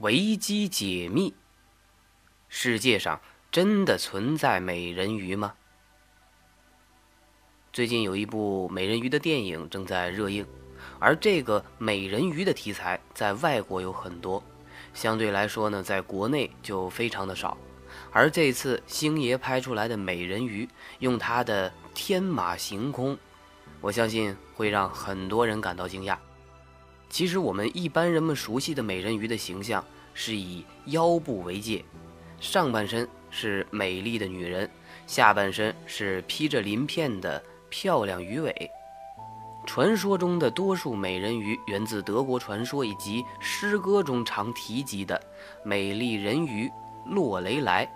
维基解密：世界上真的存在美人鱼吗？最近有一部美人鱼的电影正在热映，而这个美人鱼的题材在外国有很多，相对来说呢，在国内就非常的少。而这次星爷拍出来的美人鱼，用他的天马行空，我相信会让很多人感到惊讶。其实我们一般人们熟悉的美人鱼的形象是以腰部为界，上半身是美丽的女人，下半身是披着鳞片的漂亮鱼尾。传说中的多数美人鱼源自德国传说以及诗歌中常提及的美丽人鱼洛雷莱，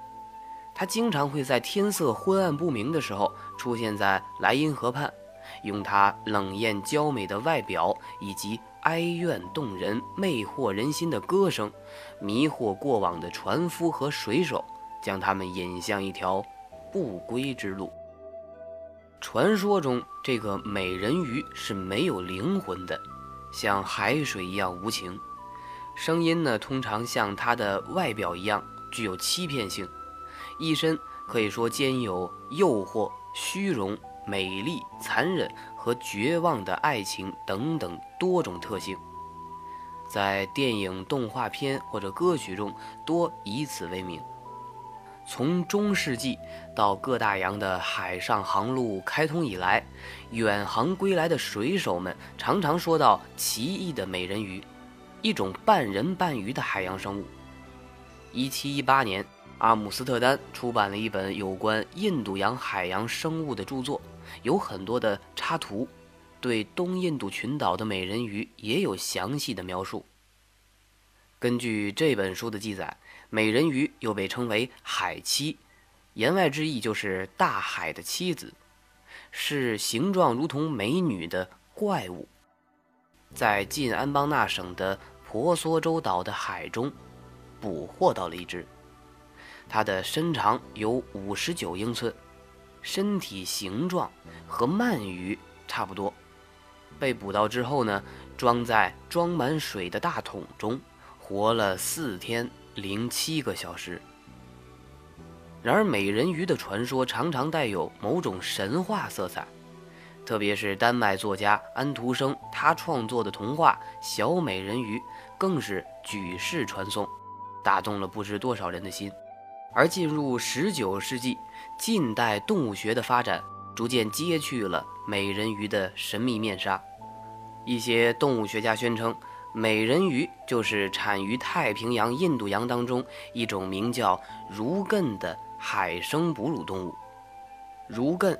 她经常会在天色昏暗不明的时候出现在莱茵河畔，用她冷艳娇美的外表以及。哀怨动人、魅惑人心的歌声，迷惑过往的船夫和水手，将他们引向一条不归之路。传说中，这个美人鱼是没有灵魂的，像海水一样无情。声音呢，通常像它的外表一样具有欺骗性，一身可以说兼有诱惑、虚荣、美丽、残忍。和绝望的爱情等等多种特性，在电影、动画片或者歌曲中多以此为名。从中世纪到各大洋的海上航路开通以来，远航归来的水手们常常说到奇异的美人鱼，一种半人半鱼的海洋生物。一七一八年，阿姆斯特丹出版了一本有关印度洋海洋生物的著作。有很多的插图，对东印度群岛的美人鱼也有详细的描述。根据这本书的记载，美人鱼又被称为海妻，言外之意就是大海的妻子，是形状如同美女的怪物。在晋安邦纳省的婆娑洲岛的海中，捕获到了一只，它的身长有五十九英寸。身体形状和鳗鱼差不多，被捕到之后呢，装在装满水的大桶中，活了四天零七个小时。然而，美人鱼的传说常常带有某种神话色彩，特别是丹麦作家安徒生他创作的童话《小美人鱼》，更是举世传颂，打动了不知多少人的心。而进入十九世纪，近代动物学的发展逐渐揭去了美人鱼的神秘面纱。一些动物学家宣称，美人鱼就是产于太平洋印度洋当中一种名叫儒艮的海生哺乳动物。儒艮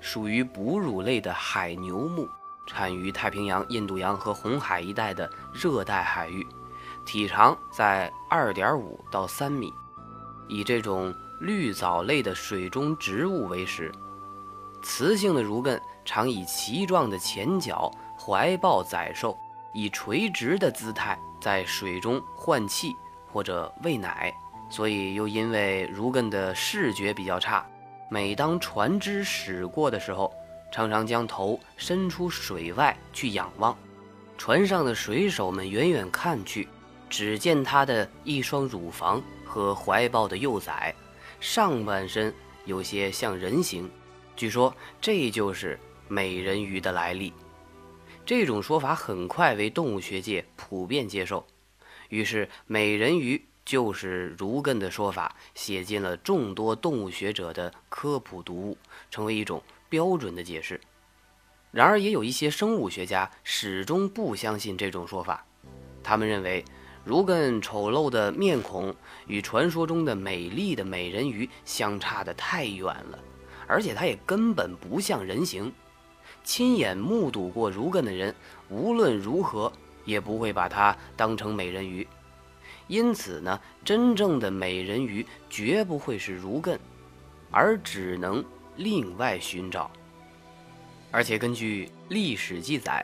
属于哺乳类的海牛目，产于太平洋、印度洋和红海一带的热带海域，体长在二点五到三米。以这种绿藻类的水中植物为食，雌性的如艮常以鳍状的前脚怀抱仔兽，以垂直的姿态在水中换气或者喂奶。所以又因为如艮的视觉比较差，每当船只驶过的时候，常常将头伸出水外去仰望。船上的水手们远远看去，只见它的一双乳房。和怀抱的幼崽，上半身有些像人形，据说这就是美人鱼的来历。这种说法很快为动物学界普遍接受，于是美人鱼就是如艮的说法写进了众多动物学者的科普读物，成为一种标准的解释。然而，也有一些生物学家始终不相信这种说法，他们认为。如艮丑陋的面孔与传说中的美丽的美人鱼相差的太远了，而且它也根本不像人形。亲眼目睹过如艮的人，无论如何也不会把它当成美人鱼。因此呢，真正的美人鱼绝不会是如艮，而只能另外寻找。而且根据历史记载。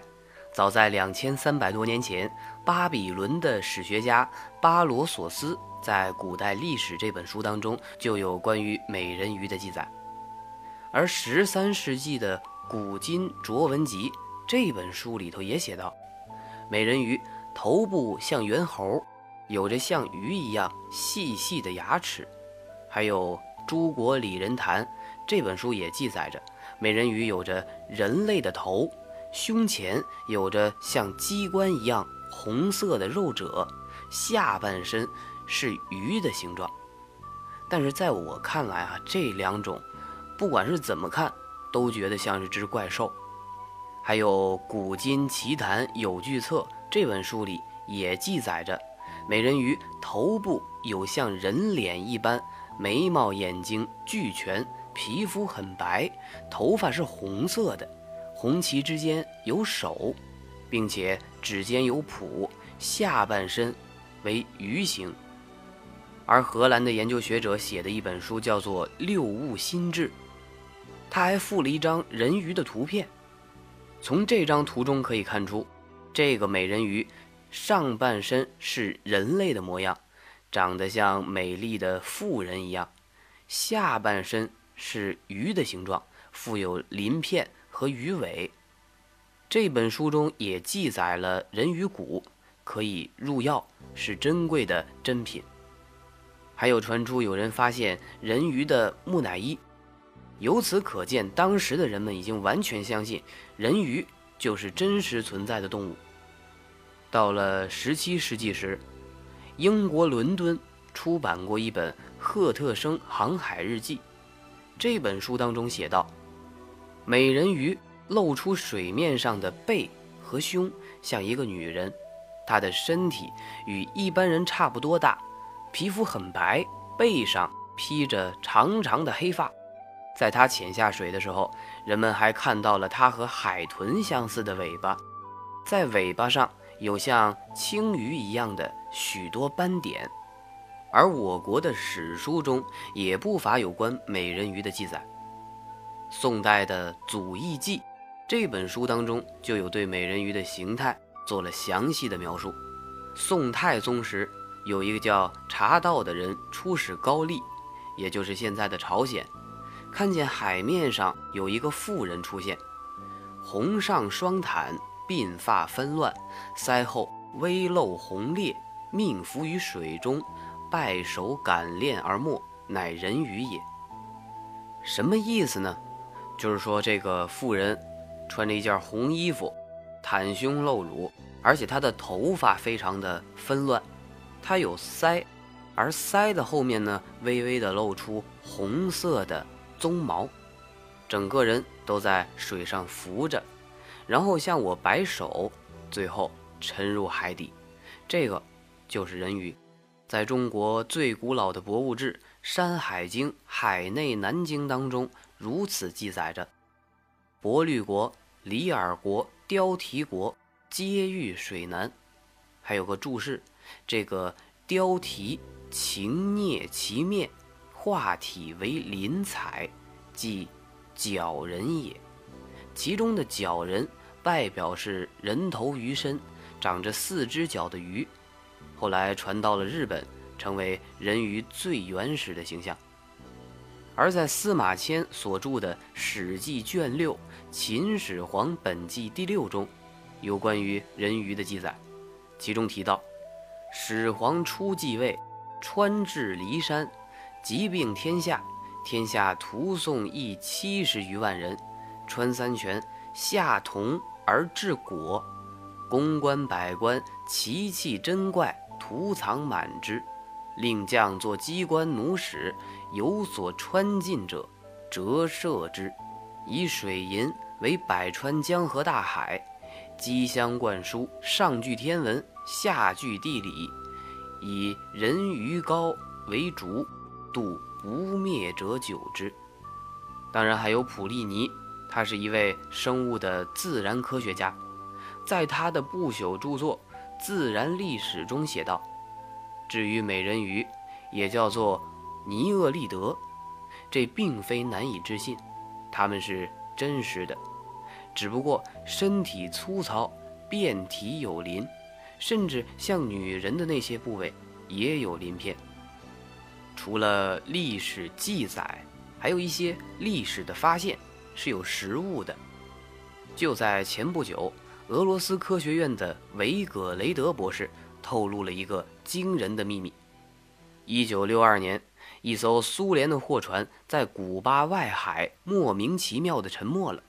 早在两千三百多年前，巴比伦的史学家巴罗索斯在《古代历史》这本书当中就有关于美人鱼的记载，而十三世纪的《古今卓文集》这本书里头也写道，美人鱼头部像猿猴，有着像鱼一样细细的牙齿，还有《诸国里人谈》这本书也记载着，美人鱼有着人类的头，胸前有着像机关一样红色的肉褶，下半身是鱼的形状。但是在我看来啊，这两种，不管是怎么看，都觉得像是只怪兽。还有《古今奇谈有据册》这本书里也记载着，美人鱼头部有像人脸一般，眉毛、眼睛俱全，皮肤很白，头发是红色的，红旗之间有手，并且指尖有蹼，下半身为鱼形。而荷兰的研究学者写的一本书叫做《六物心志》，他还附了一张人鱼的图片。从这张图中可以看出，这个美人鱼上半身是人类的模样，长得像美丽的妇人一样；下半身是鱼的形状，附有鳞片和鱼尾。这本书中也记载了人鱼骨，可以入药，是珍贵的珍品。还有传出有人发现人鱼的木乃伊。由此可见，当时的人们已经完全相信人鱼就是真实存在的动物。到了十七世纪时，英国伦敦出版过一本《赫特生航海日记》，这本书当中写道：美人鱼露出水面上的背和胸，像一个女人，她的身体与一般人差不多大，皮肤很白，背上披着长长的黑发。在她潜下水的时候，人们还看到了她和海豚相似的尾巴，在尾巴上有像青鱼一样的许多斑点，而我国的史书中也不乏有关美人鱼的记载。宋代的《祖义记》这本书当中就有对美人鱼的形态做了详细的描述。宋太宗时，有一个叫查道的人出使高丽，也就是现在的朝鲜。看见海面上有一个妇人出现，红上双毯，鬓发纷乱，腮后微露红裂，命浮于水中，拜手感恋而没，乃人鱼也。什么意思呢？就是说这个妇人穿着一件红衣服，袒胸露乳，而且她的头发非常的纷乱，她有腮，而腮的后面呢，微微的露出红色的。鬃毛，整个人都在水上浮着，然后向我摆手，最后沉入海底。这个就是人鱼。在中国最古老的博物志《山海经·海内南经》当中，如此记载着：伯律国、里尔国、雕提国皆遇水南。还有个注释：这个雕提情孽其面。画体为鳞彩，即角人也。其中的角人外表是人头鱼身，长着四只脚的鱼，后来传到了日本，成为人鱼最原始的形象。而在司马迁所著的《史记》卷六《秦始皇本纪》第六中，有关于人鱼的记载，其中提到，始皇初继位，川至骊山。疾病天下，天下徒送役七十余万人，穿三泉，下铜而治果，公关百官，奇器珍怪，徒藏满之，令将作机关弩使，有所穿进者，折射之，以水银为百川江河大海，机相灌输，上具天文，下具地理，以人鱼膏为主。度不灭者久之。当然还有普利尼，他是一位生物的自然科学家，在他的不朽著作《自然历史》中写道：“至于美人鱼，也叫做尼厄利德，这并非难以置信，他们是真实的，只不过身体粗糙，遍体有鳞，甚至像女人的那些部位也有鳞片。”除了历史记载，还有一些历史的发现是有实物的。就在前不久，俄罗斯科学院的维葛雷德博士透露了一个惊人的秘密：一九六二年，一艘苏联的货船在古巴外海莫名其妙地沉没了。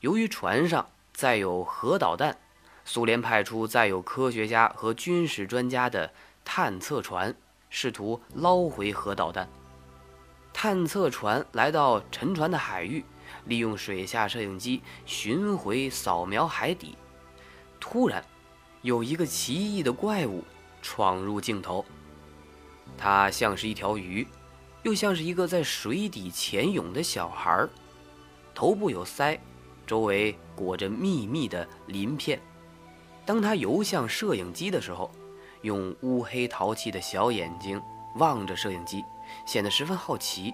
由于船上载有核导弹，苏联派出载有科学家和军事专家的探测船，试图捞回核导弹。探测船来到沉船的海域，利用水下摄影机巡回扫描海底。突然，有一个奇异的怪物闯入镜头。它像是一条鱼，又像是一个在水底潜泳的小孩儿。头部有鳃，周围裹着密密的鳞片。当它游向摄影机的时候，用乌黑淘气的小眼睛望着摄影机。显得十分好奇。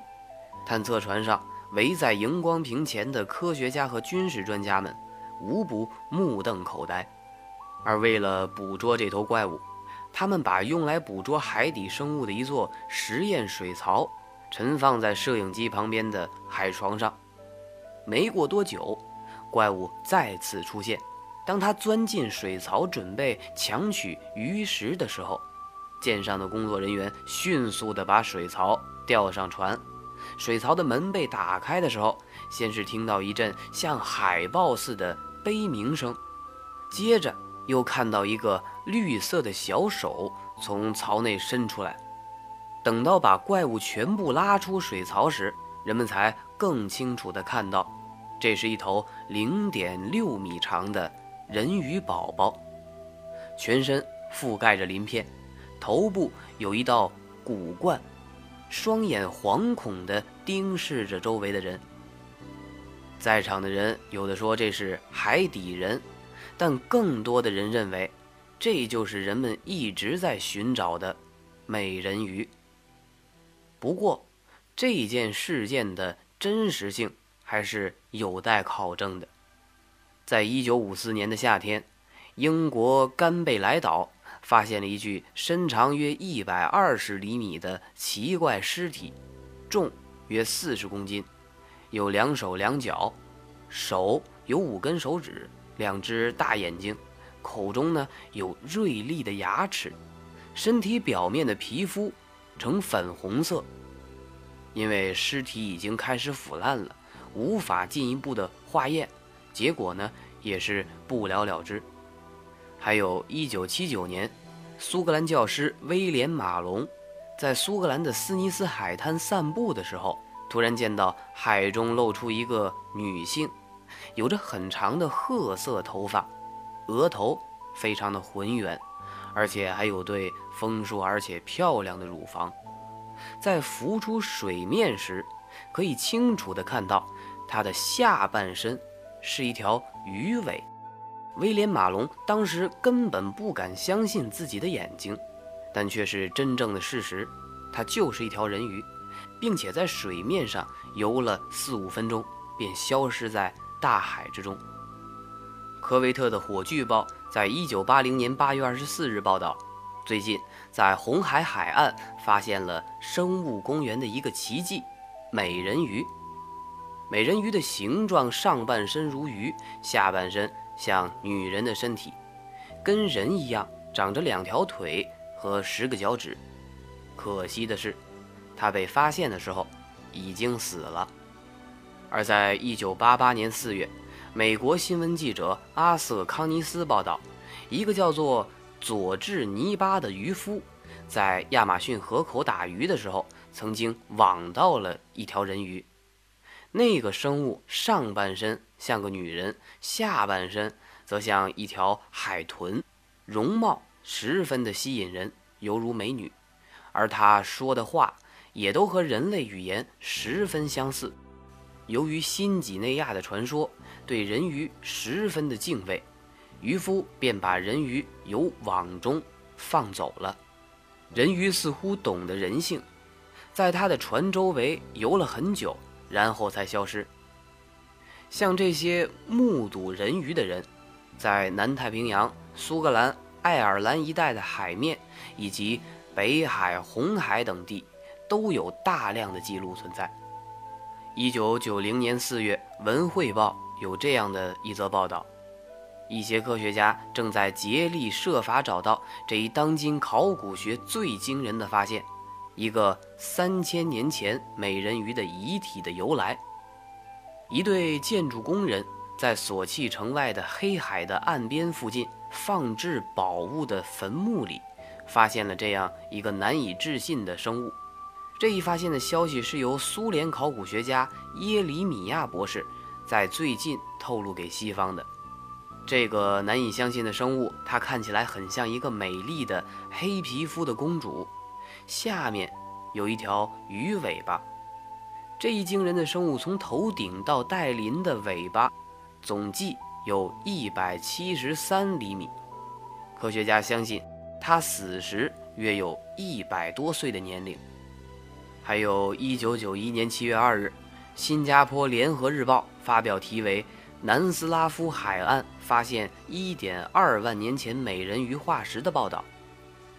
探测船上围在荧光屏前的科学家和军事专家们，无不目瞪口呆。而为了捕捉这头怪物，他们把用来捕捉海底生物的一座实验水槽沉放在摄影机旁边的海床上。没过多久，怪物再次出现。当他钻进水槽准备抢取鱼食的时候，舰上的工作人员迅速地把水槽吊上船。水槽的门被打开的时候，先是听到一阵像海豹似的悲鸣声，接着又看到一个绿色的小手从槽内伸出来。等到把怪物全部拉出水槽时，人们才更清楚地看到，这是一头零点六米长的人鱼宝宝，全身覆盖着鳞片。头部有一道骨冠，双眼惶恐地盯视着周围的人。在场的人有的说这是海底人，但更多的人认为，这就是人们一直在寻找的美人鱼。不过，这件事件的真实性还是有待考证的。在一九五四年的夏天，英国甘贝莱岛。发现了一具身长约一百二十厘米的奇怪尸体，重约四十公斤，有两手两脚，手有五根手指，两只大眼睛，口中呢有锐利的牙齿，身体表面的皮肤呈粉红色。因为尸体已经开始腐烂了，无法进一步的化验，结果呢也是不了了之。还有一九七九年，苏格兰教师威廉·马龙在苏格兰的斯尼斯海滩散步的时候，突然见到海中露出一个女性，有着很长的褐色头发，额头非常的浑圆，而且还有对丰硕而且漂亮的乳房。在浮出水面时，可以清楚的看到她的下半身是一条鱼尾。威廉·马龙当时根本不敢相信自己的眼睛，但却是真正的事实。它就是一条人鱼，并且在水面上游了四五分钟，便消失在大海之中。科威特的《火炬报》在一九八零年八月二十四日报道，最近在红海海岸发现了生物公园的一个奇迹——美人鱼。美人鱼的形状，上半身如鱼，下半身。像女人的身体，跟人一样长着两条腿和十个脚趾。可惜的是，它被发现的时候已经死了。而在一九八八年四月，美国新闻记者阿瑟·康尼斯报道，一个叫做佐治·尼巴的渔夫，在亚马逊河口打鱼的时候，曾经网到了一条人鱼。那个生物上半身像个女人，下半身则像一条海豚，容貌十分的吸引人，犹如美女。而他说的话也都和人类语言十分相似。由于新几内亚的传说对人鱼十分的敬畏，渔夫便把人鱼由网中放走了。人鱼似乎懂得人性，在他的船周围游了很久。然后才消失。像这些目睹人鱼的人，在南太平洋、苏格兰、爱尔兰一带的海面，以及北海、红海等地，都有大量的记录存在。一九九零年四月，《文汇报》有这样的一则报道：一些科学家正在竭力设法找到这一当今考古学最惊人的发现——一个三千年前美人鱼的遗体的由来。一对建筑工人在索契城外的黑海的岸边附近放置宝物的坟墓里，发现了这样一个难以置信的生物。这一发现的消息是由苏联考古学家耶里米亚博士在最近透露给西方的。这个难以相信的生物，它看起来很像一个美丽的黑皮肤的公主，下面有一条鱼尾巴。这一惊人的生物从头顶到带鳞的尾巴，总计有一百七十三厘米。科学家相信，它死时约有一百多岁的年龄。还有一九九一年七月二日，新加坡联合日报发表题为。南斯拉夫海岸发现1.2万年前美人鱼化石的报道。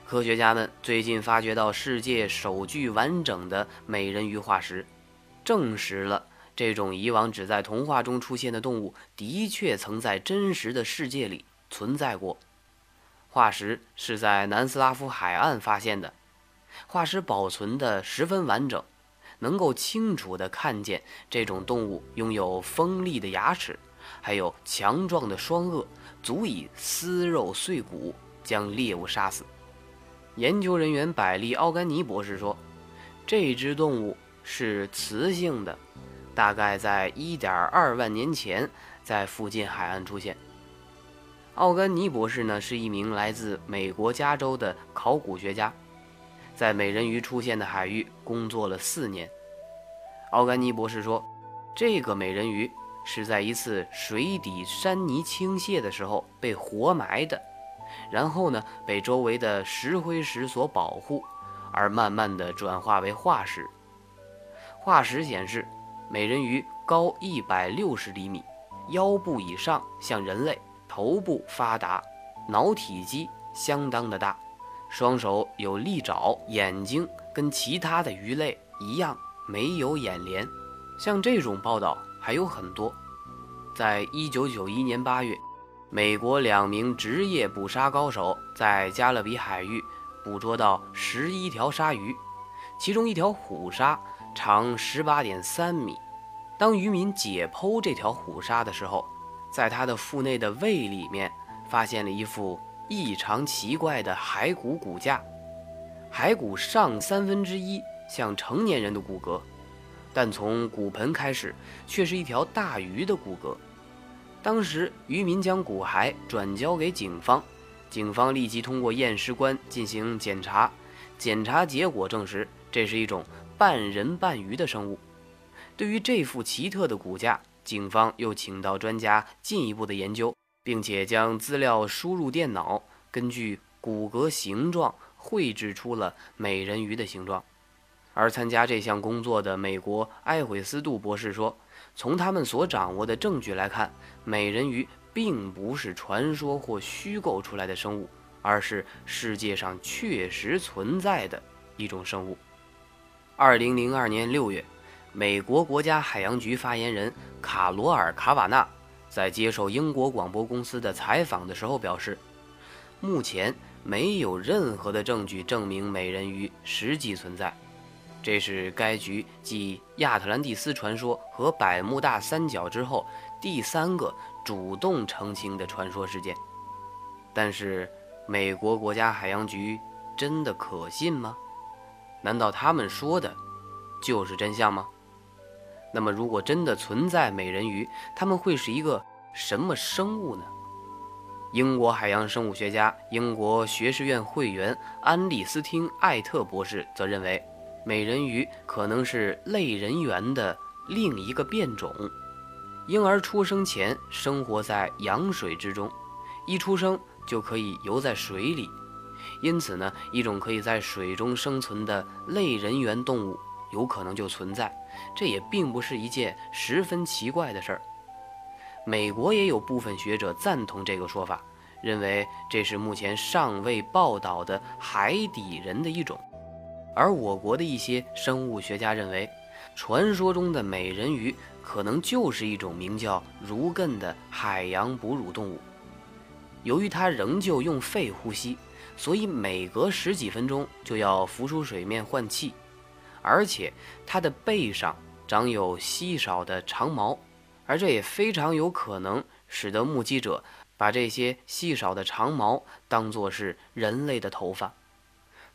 科学家们最近发掘到世界首具完整的美人鱼化石，证实了这种以往只在童话中出现的动物的确曾在真实的世界里存在过。化石是在南斯拉夫海岸发现的，化石保存的十分完整，能够清楚地看见这种动物拥有锋利的牙齿。还有强壮的双颚，足以撕肉碎骨，将猎物杀死。研究人员百利·奥甘尼博士说：“这只动物是雌性的，大概在1.2万年前在附近海岸出现。”奥甘尼博士呢，是一名来自美国加州的考古学家，在美人鱼出现的海域工作了四年。奥甘尼博士说：“这个美人鱼。”是在一次水底山泥倾泻的时候被活埋的，然后呢被周围的石灰石所保护，而慢慢的转化为化石。化石显示，美人鱼高一百六十厘米，腰部以上像人类，头部发达，脑体积相当的大，双手有利爪，眼睛跟其他的鱼类一样没有眼帘。像这种报道。还有很多。在一九九一年八月，美国两名职业捕杀高手在加勒比海域捕捉到十一条鲨鱼，其中一条虎鲨长十八点三米。当渔民解剖这条虎鲨的时候，在它的腹内的胃里面发现了一副异常奇怪的骸骨骨架，骸骨上三分之一像成年人的骨骼。但从骨盆开始，却是一条大鱼的骨骼。当时渔民将骨骸转交给警方，警方立即通过验尸官进行检查，检查结果证实这是一种半人半鱼的生物。对于这副奇特的骨架，警方又请到专家进一步的研究，并且将资料输入电脑，根据骨骼形状绘制出了美人鱼的形状。而参加这项工作的美国埃惠斯杜博士说：“从他们所掌握的证据来看，美人鱼并不是传说或虚构出来的生物，而是世界上确实存在的一种生物。”二零零二年六月，美国国家海洋局发言人卡罗尔·卡瓦纳在接受英国广播公司的采访的时候表示：“目前没有任何的证据证明美人鱼实际存在。”这是该局继亚特兰蒂斯传说和百慕大三角之后第三个主动澄清的传说事件。但是，美国国家海洋局真的可信吗？难道他们说的就是真相吗？那么，如果真的存在美人鱼，他们会是一个什么生物呢？英国海洋生物学家、英国学士院会员安利斯汀·艾特博士则认为。美人鱼可能是类人猿的另一个变种。婴儿出生前生活在羊水之中，一出生就可以游在水里，因此呢，一种可以在水中生存的类人猿动物有可能就存在。这也并不是一件十分奇怪的事儿。美国也有部分学者赞同这个说法，认为这是目前尚未报道的海底人的一种。而我国的一些生物学家认为，传说中的美人鱼可能就是一种名叫如艮的海洋哺乳动物。由于它仍旧用肺呼吸，所以每隔十几分钟就要浮出水面换气，而且它的背上长有稀少的长毛，而这也非常有可能使得目击者把这些稀少的长毛当作是人类的头发。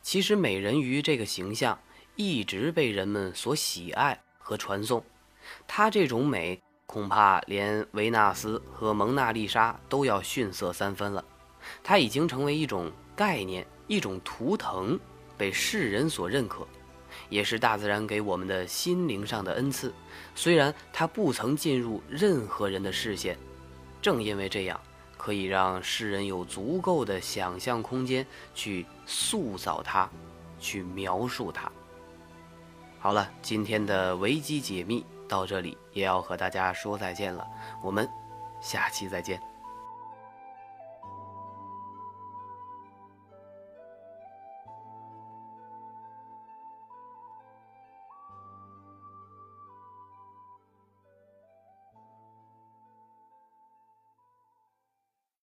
其实美人鱼这个形象一直被人们所喜爱和传颂，它这种美。恐怕连维纳斯和蒙娜丽莎都要逊色三分了。它已经成为一种概念，一种图腾，被世人所认可，也是大自然给我们的心灵上的恩赐。虽然它不曾进入任何人的视线，正因为这样，可以让世人有足够的想象空间去塑造它，去描述它。好了，今天的维基解密。到这里也要和大家说再见了，我们下期再见。